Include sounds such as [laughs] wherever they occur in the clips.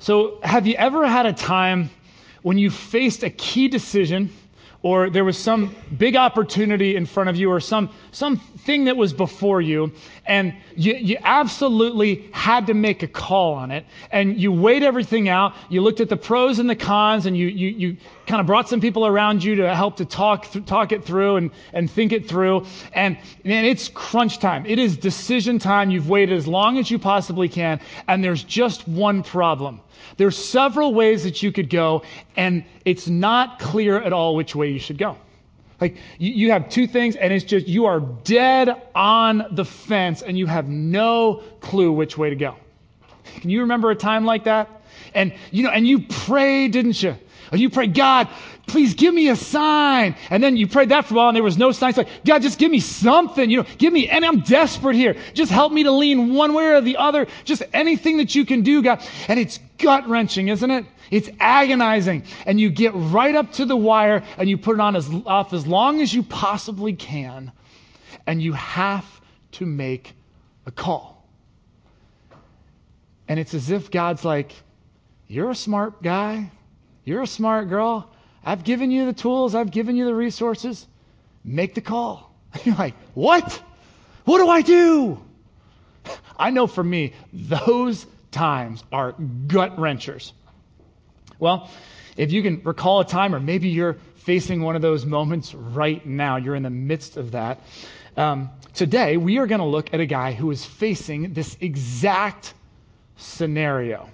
So, have you ever had a time when you faced a key decision or there was some big opportunity in front of you or some, some thing that was before you and you, you absolutely had to make a call on it and you weighed everything out you looked at the pros and the cons and you, you, you kind of brought some people around you to help to talk, th- talk it through and, and think it through and man it's crunch time. It is decision time. You've waited as long as you possibly can and there's just one problem there's several ways that you could go, and it's not clear at all which way you should go. Like, you, you have two things, and it's just you are dead on the fence, and you have no clue which way to go. Can you remember a time like that? And, you know, and you prayed, didn't you? You pray, God, please give me a sign. And then you prayed that for a while and there was no sign. It's like, God, just give me something, you know, give me, and I'm desperate here. Just help me to lean one way or the other. Just anything that you can do, God. And it's gut wrenching, isn't it? It's agonizing. And you get right up to the wire and you put it on as, off as long as you possibly can. And you have to make a call. And it's as if God's like, you're a smart guy. You're a smart girl. I've given you the tools, I've given you the resources. Make the call. [laughs] You're like, what? What do I do? [laughs] I know for me, those times are gut wrenchers. Well, if you can recall a time, or maybe you're facing one of those moments right now, you're in the midst of that. Um, today, we are going to look at a guy who is facing this exact scenario.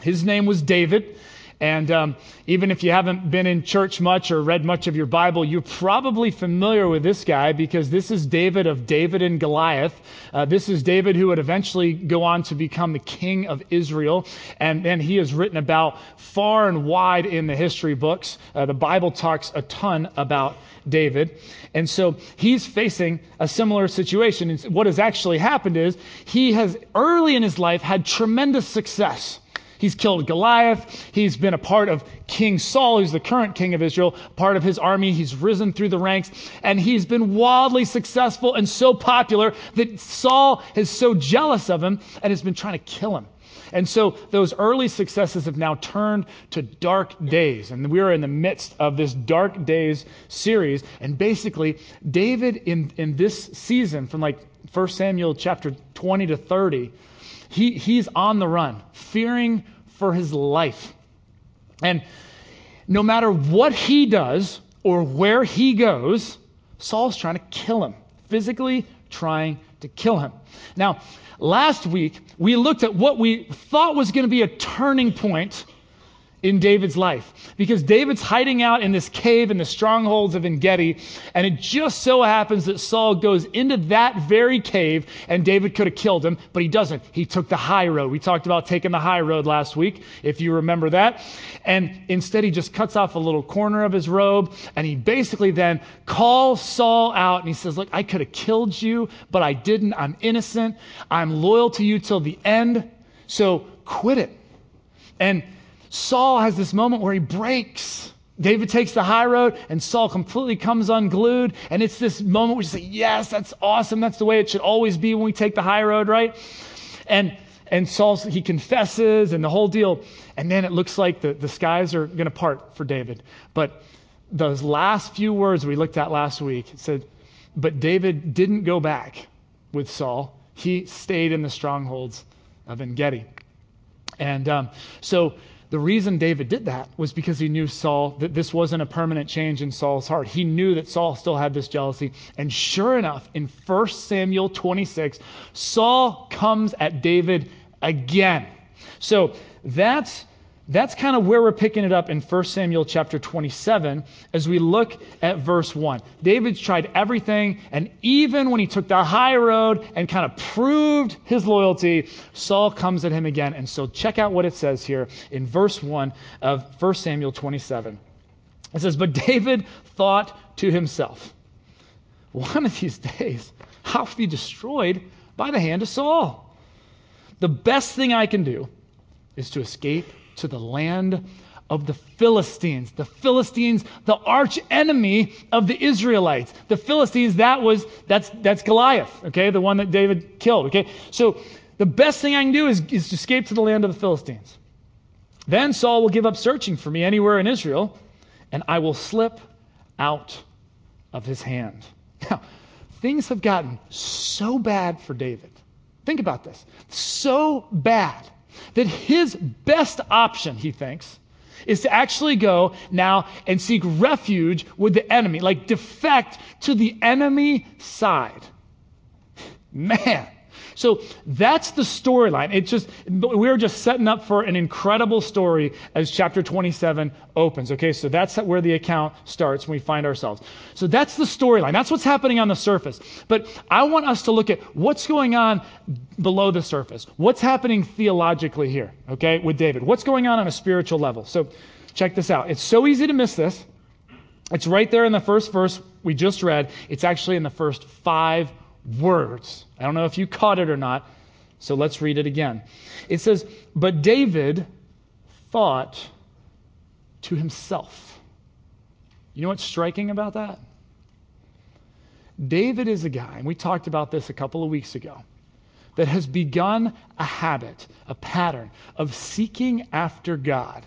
His name was David. And um, even if you haven't been in church much or read much of your Bible, you're probably familiar with this guy because this is David of David and Goliath. Uh, this is David who would eventually go on to become the king of Israel. And, and he is written about far and wide in the history books. Uh, the Bible talks a ton about David. And so he's facing a similar situation. And what has actually happened is he has early in his life had tremendous success. He's killed Goliath. He's been a part of King Saul, who's the current king of Israel, part of his army. He's risen through the ranks and he's been wildly successful and so popular that Saul is so jealous of him and has been trying to kill him. And so those early successes have now turned to dark days. And we are in the midst of this dark days series. And basically, David in, in this season, from like 1 Samuel chapter 20 to 30, he, he's on the run, fearing for his life. And no matter what he does or where he goes, Saul's trying to kill him, physically trying to kill him. Now, last week, we looked at what we thought was going to be a turning point in David's life because David's hiding out in this cave in the strongholds of Engedi, and it just so happens that Saul goes into that very cave, and David could have killed him, but he doesn't. He took the high road. We talked about taking the high road last week, if you remember that. And instead, he just cuts off a little corner of his robe, and he basically then calls Saul out, and he says, Look, I could have killed you, but I didn't. I'm innocent. I'm loyal to you till the end, so quit it. And Saul has this moment where he breaks. David takes the high road and Saul completely comes unglued. And it's this moment where you say, Yes, that's awesome. That's the way it should always be when we take the high road, right? And and Saul, he confesses and the whole deal. And then it looks like the, the skies are going to part for David. But those last few words we looked at last week, it said, But David didn't go back with Saul. He stayed in the strongholds of En Gedi. And um, so the reason David did that was because he knew Saul, that this wasn't a permanent change in Saul's heart. He knew that Saul still had this jealousy. And sure enough, in 1 Samuel 26, Saul comes at David again. So that's that's kind of where we're picking it up in 1 Samuel chapter 27 as we look at verse 1. David's tried everything, and even when he took the high road and kind of proved his loyalty, Saul comes at him again. And so check out what it says here in verse 1 of 1 Samuel 27. It says, But David thought to himself, One of these days I'll be destroyed by the hand of Saul. The best thing I can do is to escape to the land of the Philistines. The Philistines, the arch enemy of the Israelites. The Philistines, that was, that's, that's Goliath, okay? The one that David killed, okay? So the best thing I can do is, is to escape to the land of the Philistines. Then Saul will give up searching for me anywhere in Israel, and I will slip out of his hand. [laughs] Now, things have gotten so bad for David. Think about this. So bad that his best option, he thinks, is to actually go now and seek refuge with the enemy, like defect to the enemy side. Man, so that's the storyline. It just we're just setting up for an incredible story as chapter 27 opens. Okay, so that's where the account starts when we find ourselves. So that's the storyline. That's what's happening on the surface. But I want us to look at what's going on below the surface. What's happening theologically here, okay, with David? What's going on on a spiritual level? So check this out. It's so easy to miss this. It's right there in the first verse we just read. It's actually in the first five words. I don't know if you caught it or not, so let's read it again. It says, But David thought to himself. You know what's striking about that? David is a guy, and we talked about this a couple of weeks ago, that has begun a habit, a pattern of seeking after God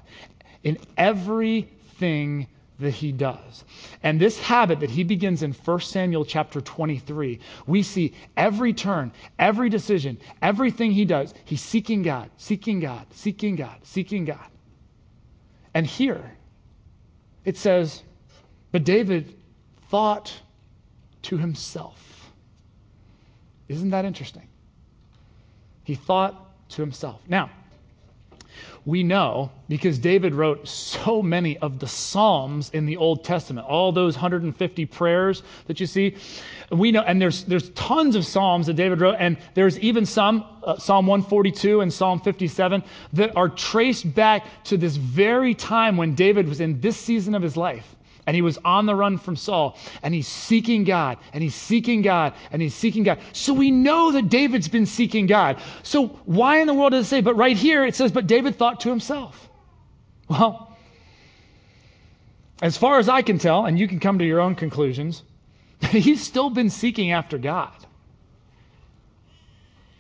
in everything that he does. And this habit that he begins in 1 Samuel chapter 23, we see every turn, every decision, everything he does, he's seeking God, seeking God, seeking God, seeking God. And here it says, But David thought to himself. Isn't that interesting? He thought to himself. Now, we know because David wrote so many of the Psalms in the Old Testament, all those 150 prayers that you see. We know, and there's, there's tons of Psalms that David wrote, and there's even some, uh, Psalm 142 and Psalm 57, that are traced back to this very time when David was in this season of his life and he was on the run from Saul, and he's seeking God, and he's seeking God, and he's seeking God. So we know that David's been seeking God. So why in the world does it say, but right here it says, but David thought to himself? Well, as far as I can tell, and you can come to your own conclusions, [laughs] he's still been seeking after God.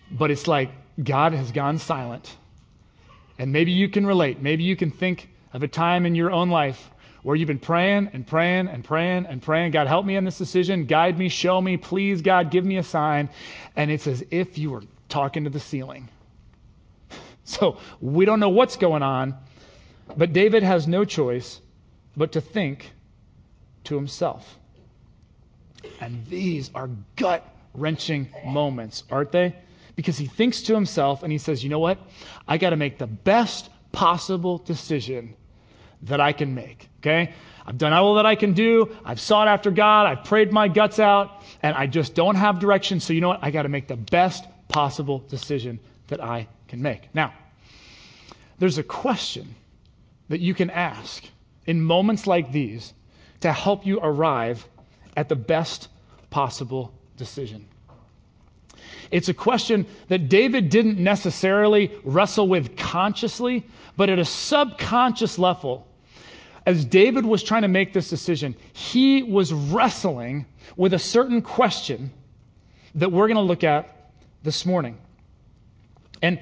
But it's like God has gone silent. And maybe you can relate. Maybe you can think of a time in your own life where you've been praying and praying and praying and praying, God, help me in this decision, guide me, show me, please, God, give me a sign. And it's as if you were talking to the ceiling. [laughs] So we don't know what's going on, but David has no choice but to think to himself. And these are gut wrenching moments, aren't they? Because he thinks to himself and he says, you know what? I got to make the best possible decision that I can make. Okay? I've done all that I can do. I've sought after God. I've prayed my guts out, and I just don't have direction. So, you know what? I got to make the best possible decision that I can make. Now, there's a question that you can ask in moments like these to help you arrive at the best possible decision. It's a question that David didn't necessarily wrestle with consciously, but at a subconscious level, as David was trying to make this decision, he was wrestling with a certain question that we're going to look at this morning. And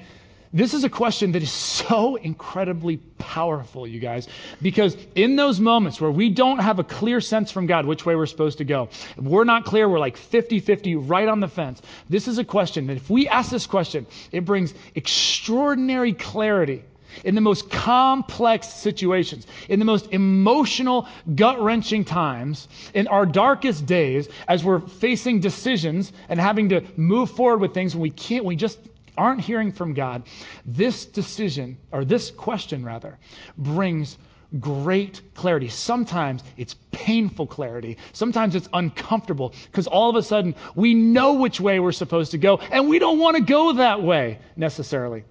this is a question that is so incredibly powerful, you guys, because in those moments where we don't have a clear sense from God which way we're supposed to go, we're not clear, we're like 50 50 right on the fence. This is a question that if we ask this question, it brings extraordinary clarity in the most complex situations, in the most emotional, gut wrenching times, in our darkest days, as we're facing decisions and having to move forward with things when we can't, we just aren't hearing from God, this decision, or this question rather, brings great clarity. Sometimes it's painful clarity. Sometimes it's uncomfortable because all of a sudden we know which way we're supposed to go and we don't want to go that way necessarily.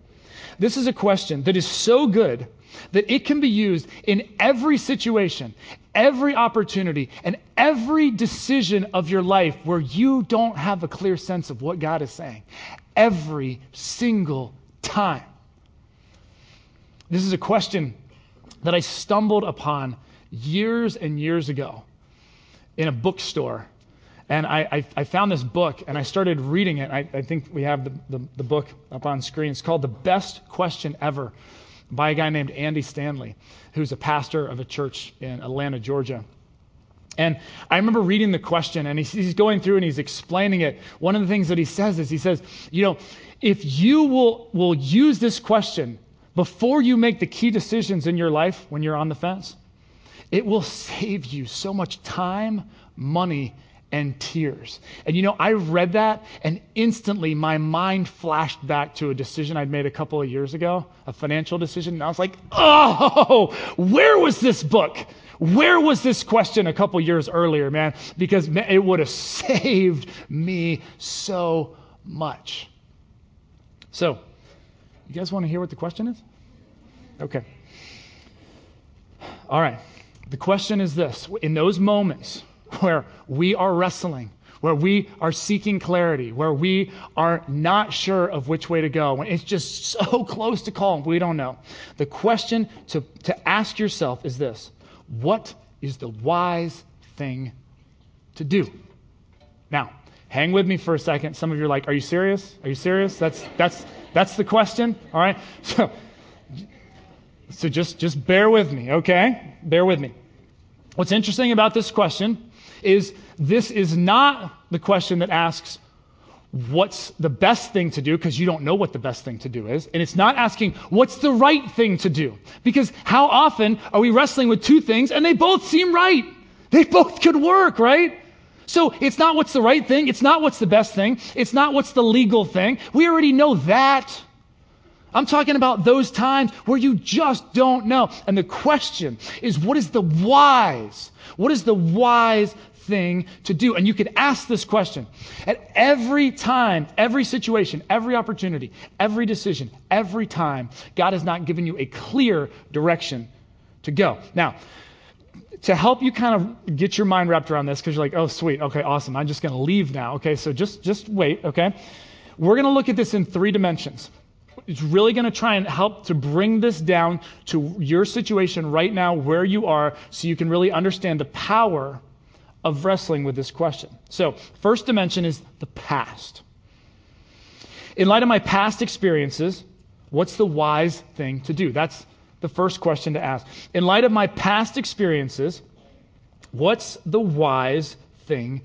This is a question that is so good that it can be used in every situation, every opportunity, and every decision of your life where you don't have a clear sense of what God is saying. Every single time. This is a question that I stumbled upon years and years ago in a bookstore and I, I, I, found this book and I started reading it. I, I think we have the, the, the, book up on screen. It's called The Best Question Ever. by a guy named Andy Stanley, who's a pastor of a church in Atlanta, Georgia. And I remember reading the question, and he's, going through and he's explaining it. One of the things that he says is he says, You know, if you will, will use this question before you make the key decisions in your life when you're on the fence, it will save you so much time, money, and tears. And you know, I read that and instantly my mind flashed back to a decision I'd made a couple of years ago, a financial decision. And I was like, oh, where was this book? Where was this question a couple years earlier, man? Because it would have [laughs] saved me so much. So, you guys want to hear what the question is? Okay. All right. The question is this in those moments, where we are wrestling, where we are seeking clarity, where we are not sure of which way to go, when it's just so [laughs] close to call, we don't know. The question to, to ask yourself is this What is the wise thing to do? Now, hang with me for a second. Some of you are like, Are you serious? Are you serious? That's, that's, that's the question. All right. [laughs] So, so just, just bear with me, okay? Bear with me. What's interesting about this question is this is not the question that asks, what's the best thing to do because you don't know what the best thing to do is. And it's not asking what's the right thing to do because how often are we wrestling with two things and they both seem right? They both could work, right? So it's not what's the right thing. It's not what's the best thing. It's not what's the legal thing. We already know that. I'm talking about those times where you just don't know. And the question is, what is the wise? What is the wise thing to do? And you could ask this question at every time, every situation, every opportunity, every decision, every time, God has not given you a clear direction to go. Now, to help you kind of get your mind wrapped around this, because you're like, oh, sweet, okay, awesome, I'm just going to leave now. Okay, so just, just wait, okay? We're going to look at this in three dimensions. It's really going to try and help to bring this down to your situation right now, where you are, so you can really understand the power of wrestling with this question. So, first dimension is the past. In light of my past experiences, what's the wise thing to do? That's the first question to ask. In light of my past experiences, what's the wise thing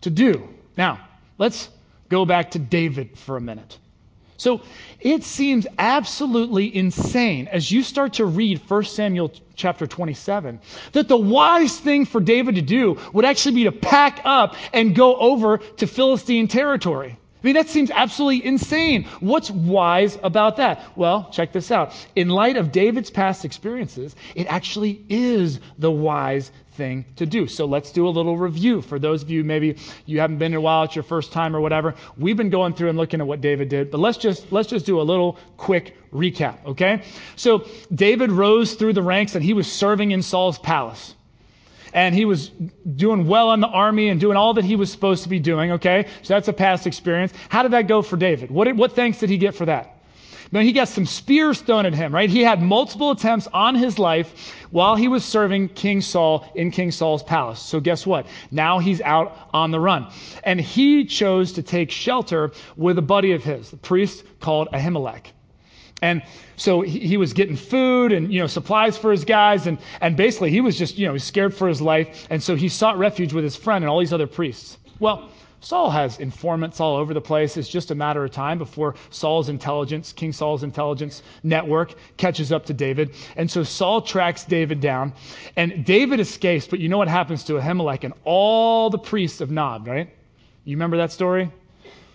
to do? Now, let's go back to David for a minute. So it seems absolutely insane as you start to read 1 Samuel chapter 27 that the wise thing for David to do would actually be to pack up and go over to Philistine territory. I mean, that seems absolutely insane. What's wise about that? Well, check this out. In light of David's past experiences, it actually is the wise thing to do. So let's do a little review. For those of you, maybe you haven't been in a while, it's your first time or whatever. We've been going through and looking at what David did, but let's just, let's just do a little quick recap, okay? So David rose through the ranks and he was serving in Saul's palace. And he was doing well in the army and doing all that he was supposed to be doing, okay? So that's a past experience. How did that go for David? What, what thanks did he get for that? Now, he got some spears thrown at him, right? He had multiple attempts on his life while he was serving King Saul in King Saul's palace. So, guess what? Now he's out on the run. And he chose to take shelter with a buddy of his, the priest called Ahimelech. And so he, was getting food and you know supplies for his guys, and, and basically he was just you know scared for his life, and so he sought refuge with his friend and all these other priests. Well, Saul has informants all over the place. It's just a matter of time before Saul's intelligence, King Saul's intelligence network, catches up to David. And so Saul tracks David down, and David escapes. But you know what happens to Ahimelech and all the priests of Nob, right? You remember that story?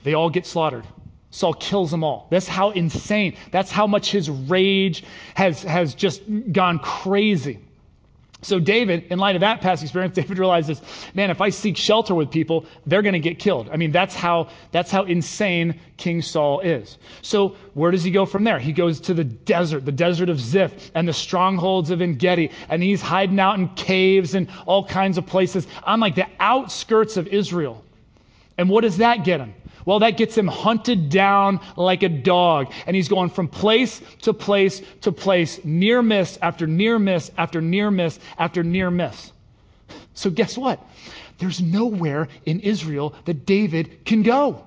They all get slaughtered. Saul kills them all. That's how insane, that's how much his rage has, has just gone crazy. So, David, in light of that past experience, [laughs] David realizes, man, if I seek shelter with people, they're going to get killed. I mean, that's how, that's how insane King Saul is. So, where does he go from there? He goes to the desert, the desert of Ziph and the strongholds of En Gedi, and he's hiding out in caves and all kinds of places on like the outskirts of Israel. And what does that get him? Well, that gets him hunted down like a dog. And he's going from place to place to place, near miss after near miss after near miss after near miss. So, guess what? There's nowhere in Israel that David can go.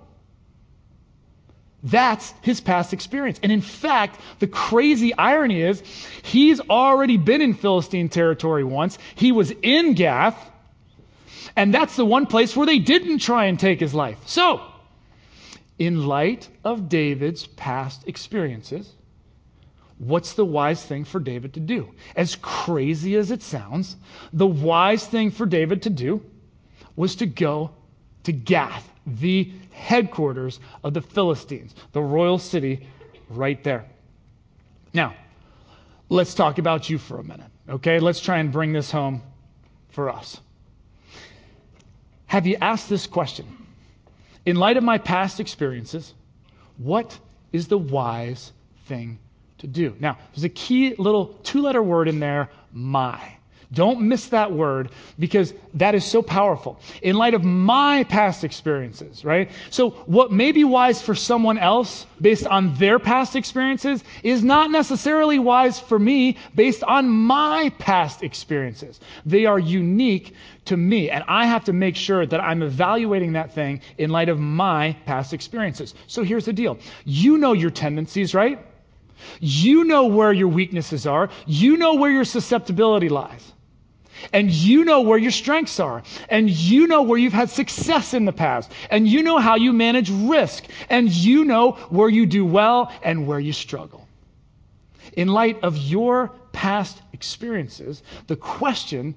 That's his past experience. And in fact, the crazy irony is he's already been in Philistine territory once. He was in Gath, and that's the one place where they didn't try and take his life. So, in light of David's past experiences, what's the wise thing for David to do? As crazy as it sounds, the wise thing for David to do was to go to Gath, the headquarters of the Philistines, the royal city right there. Now, let's talk about you for a minute, okay? Let's try and bring this home for us. Have you asked this question? In light of my past experiences, what is the wise thing to do? Now, there's a key little two letter word in there, my. Don't miss that word because that is so powerful. In light of my past experiences, right? So, what may be wise for someone else based on their past experiences is not necessarily wise for me based on my past experiences. They are unique to me, and I have to make sure that I'm evaluating that thing in light of my past experiences. So, here's the deal you know your tendencies, right? You know where your weaknesses are. You know where your susceptibility lies. And you know where your strengths are. And you know where you've had success in the past. And you know how you manage risk. And you know where you do well and where you struggle. In light of your past experiences, the question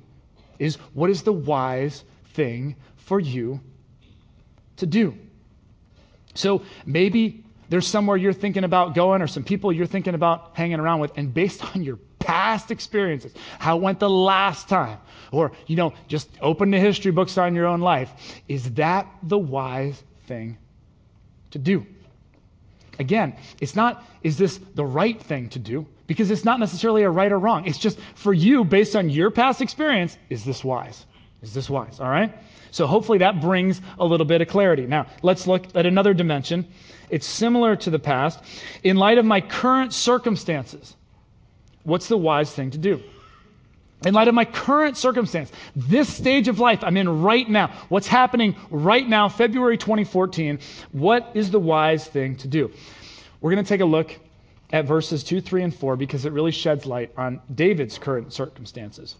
is what is the wise thing for you to do? So maybe there's somewhere you're thinking about going or some people you're thinking about hanging around with, and based on your past experiences, how went the last time, or, you know, just open the history books on your own life. Is that the wise thing to do? Again, it's not, is this the right thing to do? Because it's not necessarily a right or wrong. It's just for you, based on your past experience, is this wise? Is this wise? All right? So hopefully that brings a little bit of clarity. Now, let's look at another dimension. It's similar to the past. In light of my current circumstances, what's the wise thing to do? In light of my current circumstance, this stage of life I'm in right now, what's happening right now, February 2014, what is the wise thing to do? We're going to take a look at verses 2, 3, and 4 because it really sheds light on David's current circumstances.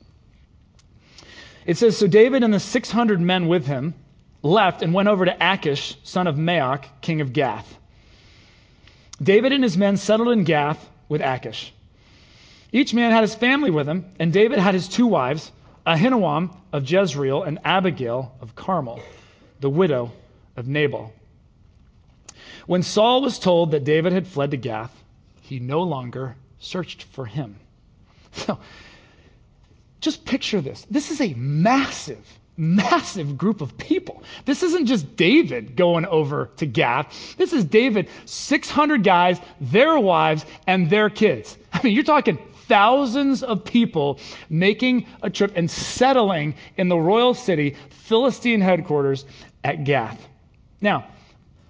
It says So David and the 600 men with him left and went over to Achish, son of Maoch, king of Gath. David and his men settled in Gath with Achish. Each man had his family with him, and David had his two wives, Ahinoam of Jezreel and Abigail of Carmel, the widow of Nabal. When Saul was told that David had fled to Gath, he no longer searched for him. [laughs] So, just picture this. This is a massive, massive group of people. This isn't just David going over to Gath. This is David, 600 guys, their wives, and their kids. [laughs] I mean, you're talking thousands of people making a trip and settling in the royal city, Philistine headquarters at Gath. Now,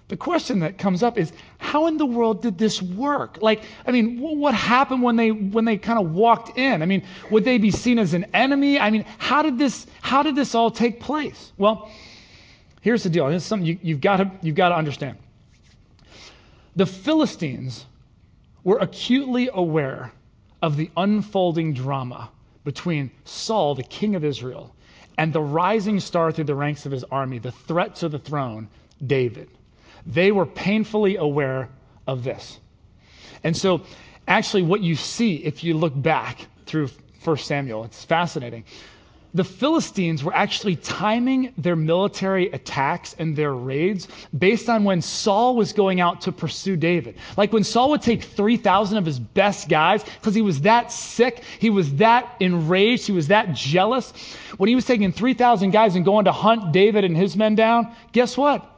the question that comes up is how in the world did this work? Like i mean what happened when they when they kind of walked in? I mean would they be seen as an enemy? I mean how did this how did this all take place? Well here's the deal. This is something you, you've got to you've got to understand. The philistines were acutely aware of the unfolding drama between Saul, the king of Israel, and the rising star through the ranks of his army, the threat to the throne, David. They were painfully aware of this. And so, actually, what you see if you look back through 1 Samuel, it's fascinating the Philistines were actually timing their military attacks and their raids based on when Saul was going out to pursue David. Like when Saul would take 3,000 of his best guys because he was that sick, he was that enraged, he was that jealous. When he was taking 3,000 guys and going to hunt David and his men down, guess what?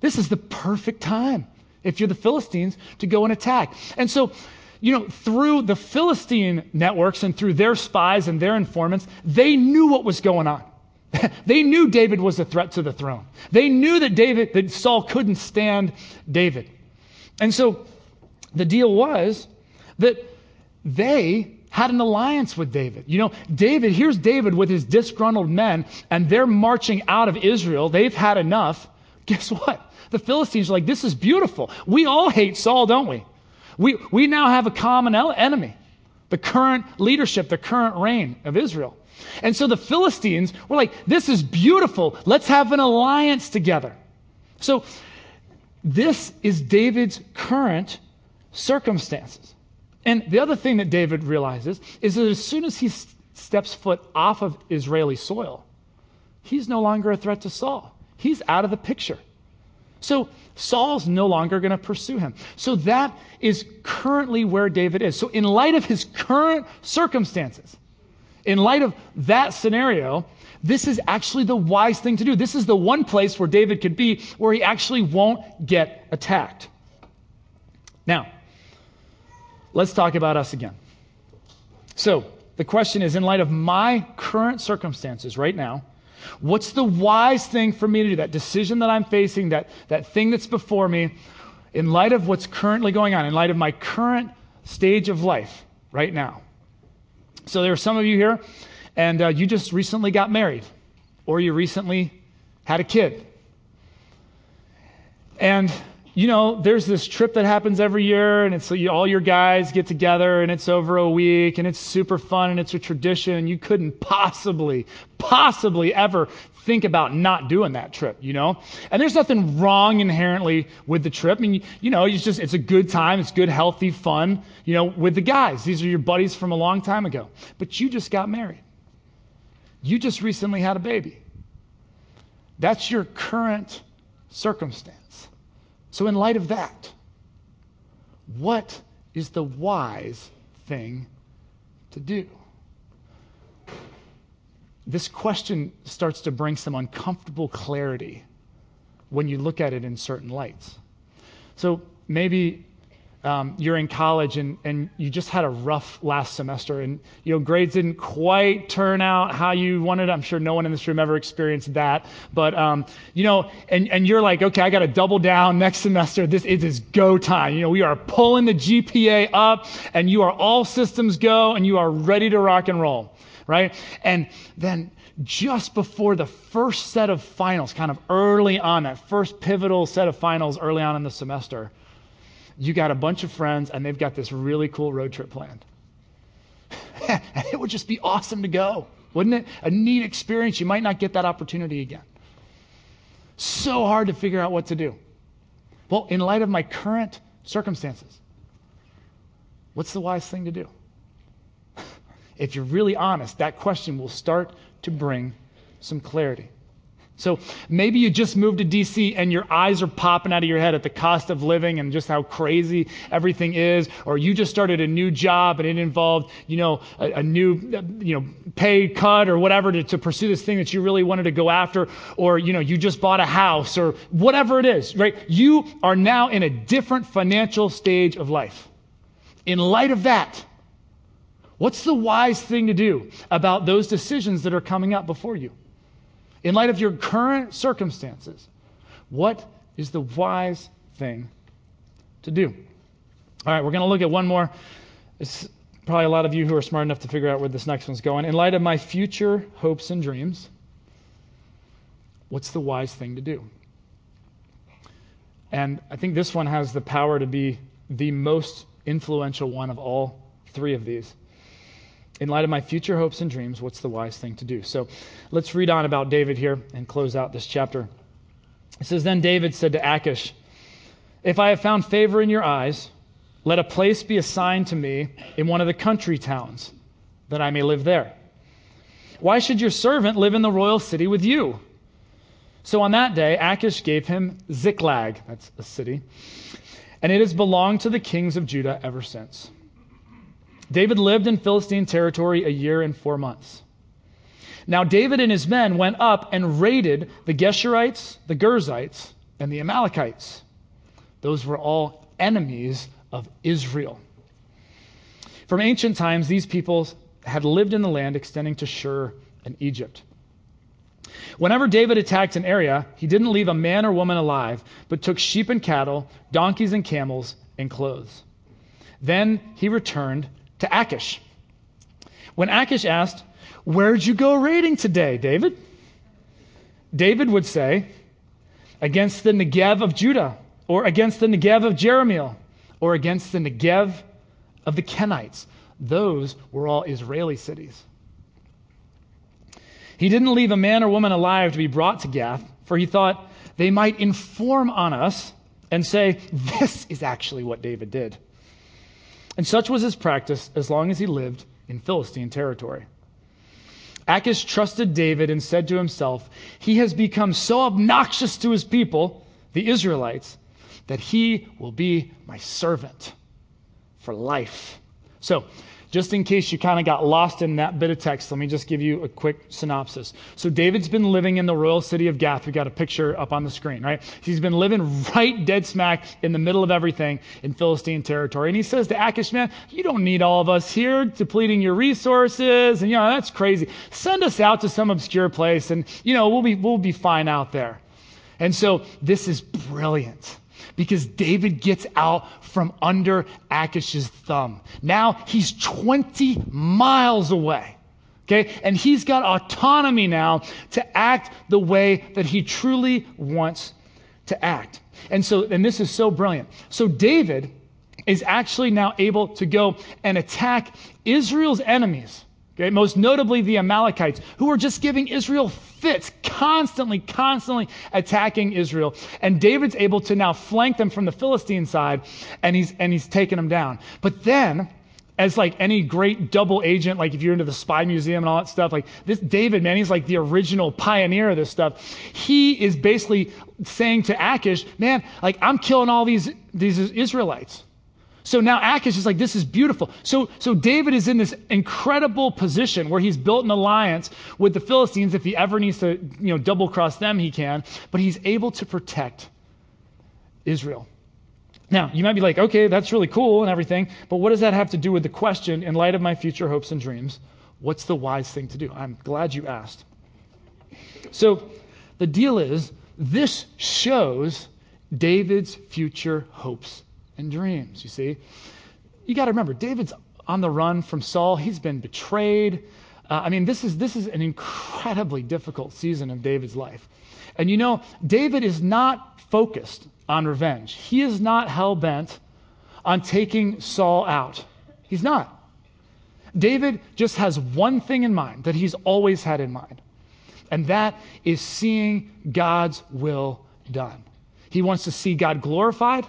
This is the perfect time if you're the Philistines to go and attack. And so you know, through the Philistine networks and through their spies and their informants, they knew what was going on. [laughs] they knew David was a threat to the throne. They knew that David, that Saul couldn't stand David. And so the deal was that they had an alliance with David. You know, David, here's David with his disgruntled men, and they're marching out of Israel. They've had enough. Guess what? The Philistines are like, this is beautiful. We all hate Saul, don't we? We, we now have a common enemy the current leadership, the current reign of Israel. And so the Philistines were like, this is beautiful. Let's have an alliance together. So this is David's current circumstances. And the other thing that David realizes is that as soon as he steps foot off of Israeli soil, he's no longer a threat to Saul. He's out of the picture. So Saul's no longer going to pursue him. So that is currently where David is. So, in light of his current circumstances, in light of that scenario, this is actually the wise thing to do. This is the one place where David could be where he actually won't get attacked. Now, let's talk about us again. So, the question is in light of my current circumstances right now, what's the wise thing for me to do? That decision that I'm facing, that, that thing that's before me, in light of what's currently going on, in light of my current stage of life right now. So, there are some of you here, and uh, you just recently got married, or you recently had a kid. And you know, there's this trip that happens every year, and it's all your guys get together, and it's over a week, and it's super fun, and it's a tradition. You couldn't possibly, possibly ever think about not doing that trip, you know? And there's nothing wrong inherently with the trip. I mean, you know, it's just, it's a good time. It's good, healthy fun, you know, with the guys. These are your buddies from a long time ago. But you just got married. You just recently had a baby. That's your current circumstance. So, in light of that, what is the wise thing to do? This question starts to bring some uncomfortable clarity when you look at it in certain lights. So, maybe um, you're in college and, and you just had a rough last semester and you know grades didn't quite turn out how you wanted. I'm sure no one in this room ever experienced that but um, you know and, and you're like okay i got to double down next semester. This is is go time. You know we are pulling the gpa up and you are all systems go and you are ready to rock and roll right? And then just before the first set of finals kind of early on that first pivotal set of finals early on in the semester you got a bunch of friends and they've got this really cool road trip planned. [laughs] and it would just be awesome to go, wouldn't it? A neat experience. You might not get that opportunity again. So hard to figure out what to do. Well, in light of my current circumstances, what's the wise thing to do? [laughs] if you're really honest, that question will start to bring some clarity. So maybe you just moved to DC and your eyes are popping out of your head at the cost of living and just how crazy everything is, or you just started a new job and it involved, you know, a, a new, uh, you know, pay cut or whatever to, to pursue this thing that you really wanted to go after, or, you know, you just bought a house or whatever it is, right? You are now in a different financial stage of life. In light of that, what's the wise thing to do about those decisions that are coming up before you? In light of your current circumstances, what is the wise thing to do? All right, we're going to look at one more. It's probably a lot of you who are smart enough to figure out where this next one's going. In light of my future hopes and dreams, what's the wise thing to do? And I think this one has the power to be the most influential one of all three of these in light of my future hopes and dreams, what's the wise thing to do? So let's read on about David here and close out this chapter. It says, Then David said to Achish, If I have found favor in your eyes, let a place be assigned to me in one of the country towns, that I may live there. Why should your servant live in the royal city with you? So on that day, Achish gave him Ziklag, that's a city, and it has belonged to the kings of Judah ever since. David lived in Philistine territory a year and four months. Now, David and his men went up and raided the Geshurites, the Girzites, and the Amalekites. Those were all enemies of Israel. From ancient times, these peoples had lived in the land extending to Shur and Egypt. Whenever David attacked an area, he didn't leave a man or woman alive, but took sheep and cattle, donkeys and camels, and clothes. Then he returned to Achish. When Achish asked, Where'd you go raiding today, David? David would say, against the Negev of Judah, or against the Negev of Jerahmeel, or against the Negev of the Kenites. Those were all Israeli cities. He didn't leave a man or woman alive to be brought to Gath, for he thought they might inform on us and say, This is actually what David did. And such was his practice as long as he lived in Philistine territory. Achish trusted David and said to himself, He has become so obnoxious to his people, the Israelites, that he will be my servant for life. So, just in case you kind of got lost in that bit of text, let me just give you a quick synopsis. So, David's been living in the royal city of Gath. We got a picture up on the screen, right? He's been living right dead smack in the middle of everything in Philistine territory. And he says to Achish, man, you don't need all of us here depleting your resources. And, you know, that's crazy. Send us out to some obscure place and, you know, we'll be, we'll be fine out there. And so, this is brilliant because David gets out from under Achish's thumb. Now he's 20 miles away. Okay? And he's got autonomy now to act the way that he truly wants to act. And so, and this is so brilliant. So David is actually now able to go and attack Israel's enemies Okay, most notably the Amalekites, who are just giving Israel fits, constantly, constantly attacking Israel. And David's able to now flank them from the Philistine side, and he's and he's taking them down. But then, as like any great double agent, like if you're into the spy museum and all that stuff, like this David, man, he's like the original pioneer of this stuff. He is basically saying to Achish, man, like I'm killing all these these Israelites. So now Achish is like, this is beautiful. So, so David is in this incredible position where he's built an alliance with the Philistines. If he ever needs to, you know, double cross them, he can. But he's able to protect Israel. Now, you might be like, okay, that's really cool and everything, but what does that have to do with the question, in light of my future hopes and dreams, what's the wise thing to do? I'm glad you asked. So the deal is, this shows David's future hopes and dreams, you see. You got to remember, David's on the run from Saul. He's been betrayed. Uh, I mean, this is, this is an incredibly difficult season of David's life. And you know, David is not focused on revenge. He is not hell bent on taking Saul out. He's not. David just has one thing in mind that he's always had in mind, and that is seeing God's will done. He wants to see God glorified,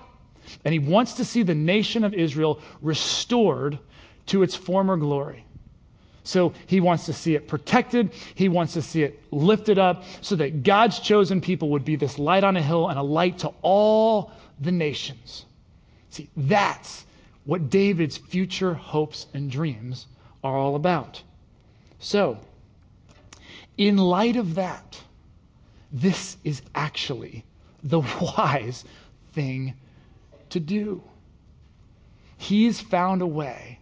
and he wants to see the nation of Israel restored to its former glory. So he wants to see it protected. He wants to see it lifted up so that God's chosen people would be this light on a hill and a light to all the nations. See, that's what David's future hopes and dreams are all about. So, in light of that, this is actually the [laughs] wise thing to do. He's found a way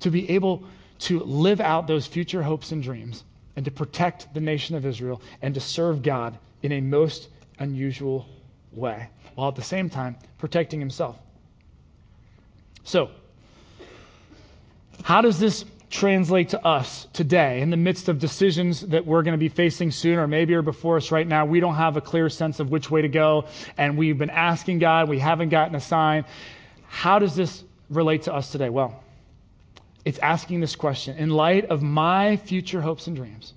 to be able to live out those future hopes and dreams and to protect the nation of Israel and to serve God in a most unusual way, while at the same time protecting himself. So, how does this translate to us today in the midst of decisions that we're going to be facing soon or maybe are before us right now. We don't have a clear sense of which way to go, and we've been asking God, we haven't gotten a sign. How does this relate to us today? Well, it's asking this question in light of my future hopes and dreams,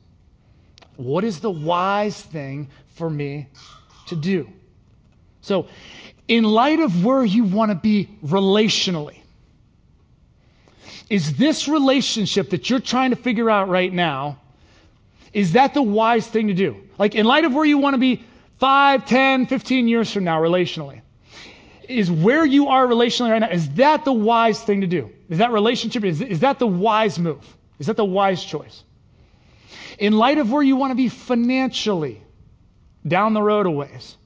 what is the wise thing for me to do? So, in light of where you want to be relationally, is this relationship that you're trying to figure out right now, is that the wise thing to do? Like, in light of where you want to be 5, 10, 15 years from now relationally, is where you are relationally right now, is that the wise thing to do? Is that relationship, is, is that the wise move? Is that the wise choice? In light of where you want to be financially down the road a ways,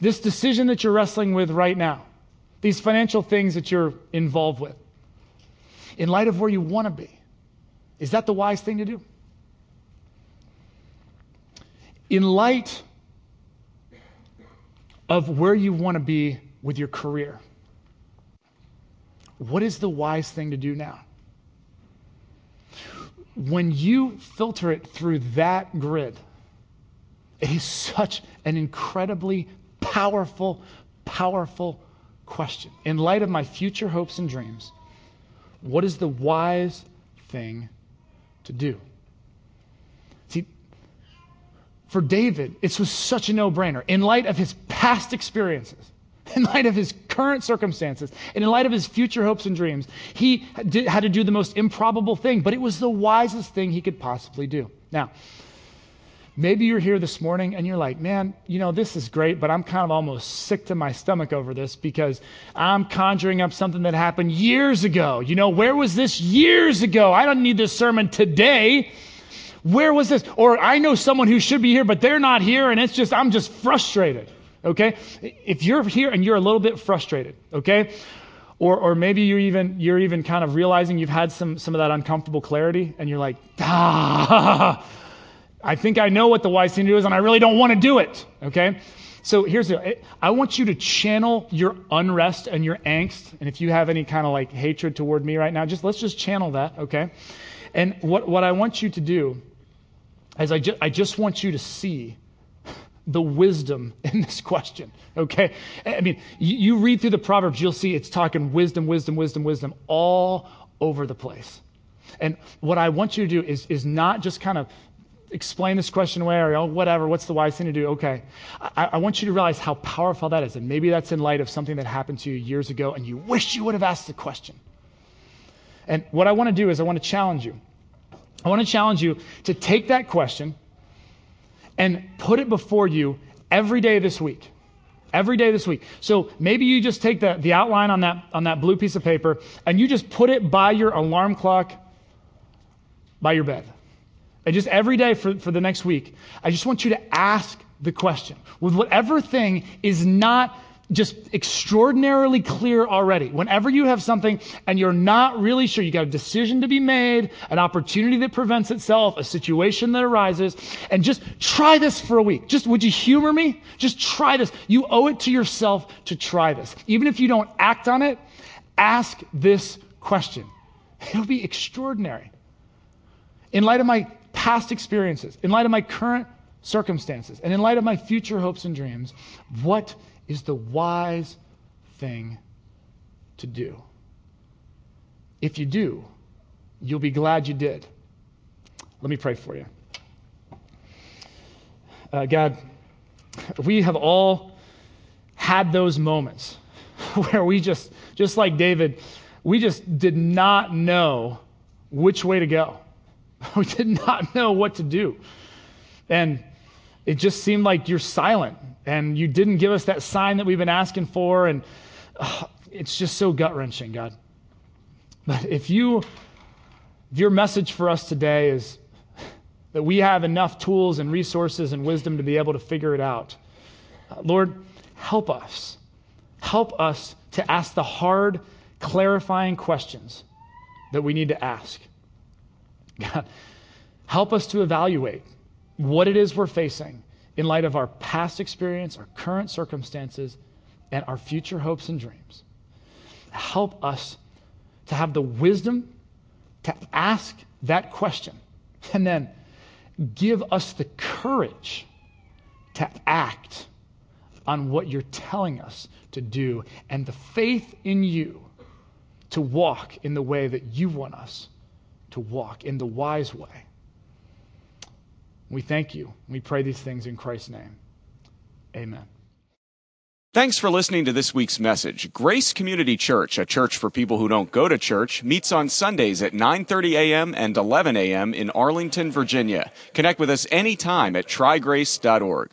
this decision that you're wrestling with right now, these financial things that you're involved with, in light of where you want to be. Is that the wise thing to do? In light of where you want to be with your career, what is the wise thing to do now? When you filter it through that grid, It is such an incredibly powerful, powerful question. In light of my future hopes and dreams, what is the wise thing to do? See, for David, it was such a no brainer. In light of his past experiences, [laughs] in light of his current circumstances, and in light of his future hopes and dreams, he had to do the most improbable thing, but it was the wisest thing he could possibly do. Now, maybe you're here this morning and you're like, man, you know, this is great, but I'm kind of almost sick to my stomach over this because I'm conjuring up something that happened years ago. You know, where was this years ago? I don't need this sermon today. Where was this? Or I know someone who should be here, but they're not here, and it's just, I'm just frustrated okay? If you're here and you're a little bit frustrated, okay? Or, or maybe you're even, you're even kind of realizing you've had some, some of that uncomfortable clarity and you're like, ah, I think I know what the wise thing to do is and I really don't want to do it, okay? So here's the, I want you to channel your unrest and your angst. And if you have any kind of like hatred toward me right now, just let's just channel that, okay? And what, what I want you to do is I, ju- I just want you to see the wisdom [laughs] in this question, okay? I mean, you, you, read through the Proverbs, you'll see it's talking wisdom, wisdom, wisdom, wisdom all over the place. And what I want you to do is, is not just kind of explain this question away or oh, whatever, what's the wise thing to do? Okay. I, I want you to realize how powerful that is. And maybe that's in light of something that happened to you years ago and you wish you would have asked the question. And what I want to do is I want to challenge you. I want to challenge you to take that question and put it before you every day this week. Every day this week. So maybe you just take the, the outline on that, on that blue piece of paper and you just put it by your alarm clock by your bed. And just every day for, for the next week, I just want you to ask the question with whatever thing is not just extraordinarily clear already. Whenever you have something and you're not really sure, you got a decision to be made, an opportunity that prevents itself, a situation that arises, and just try this for a week. Just, would you humor me? Just try this. You owe it to yourself to try this. Even if you don't act on it, ask this question. It'll be extraordinary. In light of my past experiences, in light of my current circumstances, and in light of my future hopes and dreams, what is the wise thing to do. If you do, you'll be glad you did. Let me pray for you. Uh, God, we have all had those moments [laughs] where we just, just like David, we just did not know which way to go. [laughs] We did not know what to do. And it just seemed like you're silent and you didn't give us that sign that we've been asking for. And uh, it's just so gut wrenching, God. But if you, if your message for us today is that we have enough tools and resources and wisdom to be able to figure it out, uh, Lord, help us. Help us to ask the hard, clarifying questions that we need to ask. God, help us to evaluate what it is we're facing in light of our past experience, our current circumstances, and our future hopes and dreams. Help us to have the wisdom to ask that question and then give us the courage to act on what you're telling us to do and the faith in you to walk in the way that you want us to walk, in the wise way. We thank you. We pray these things in Christ's name. Amen. Thanks for listening to this week's message. Grace Community Church, a church for people who don't go to church, meets on Sundays at 9:30 a.m. and 11 a.m. in Arlington, Virginia. Connect with us anytime at trygrace.org.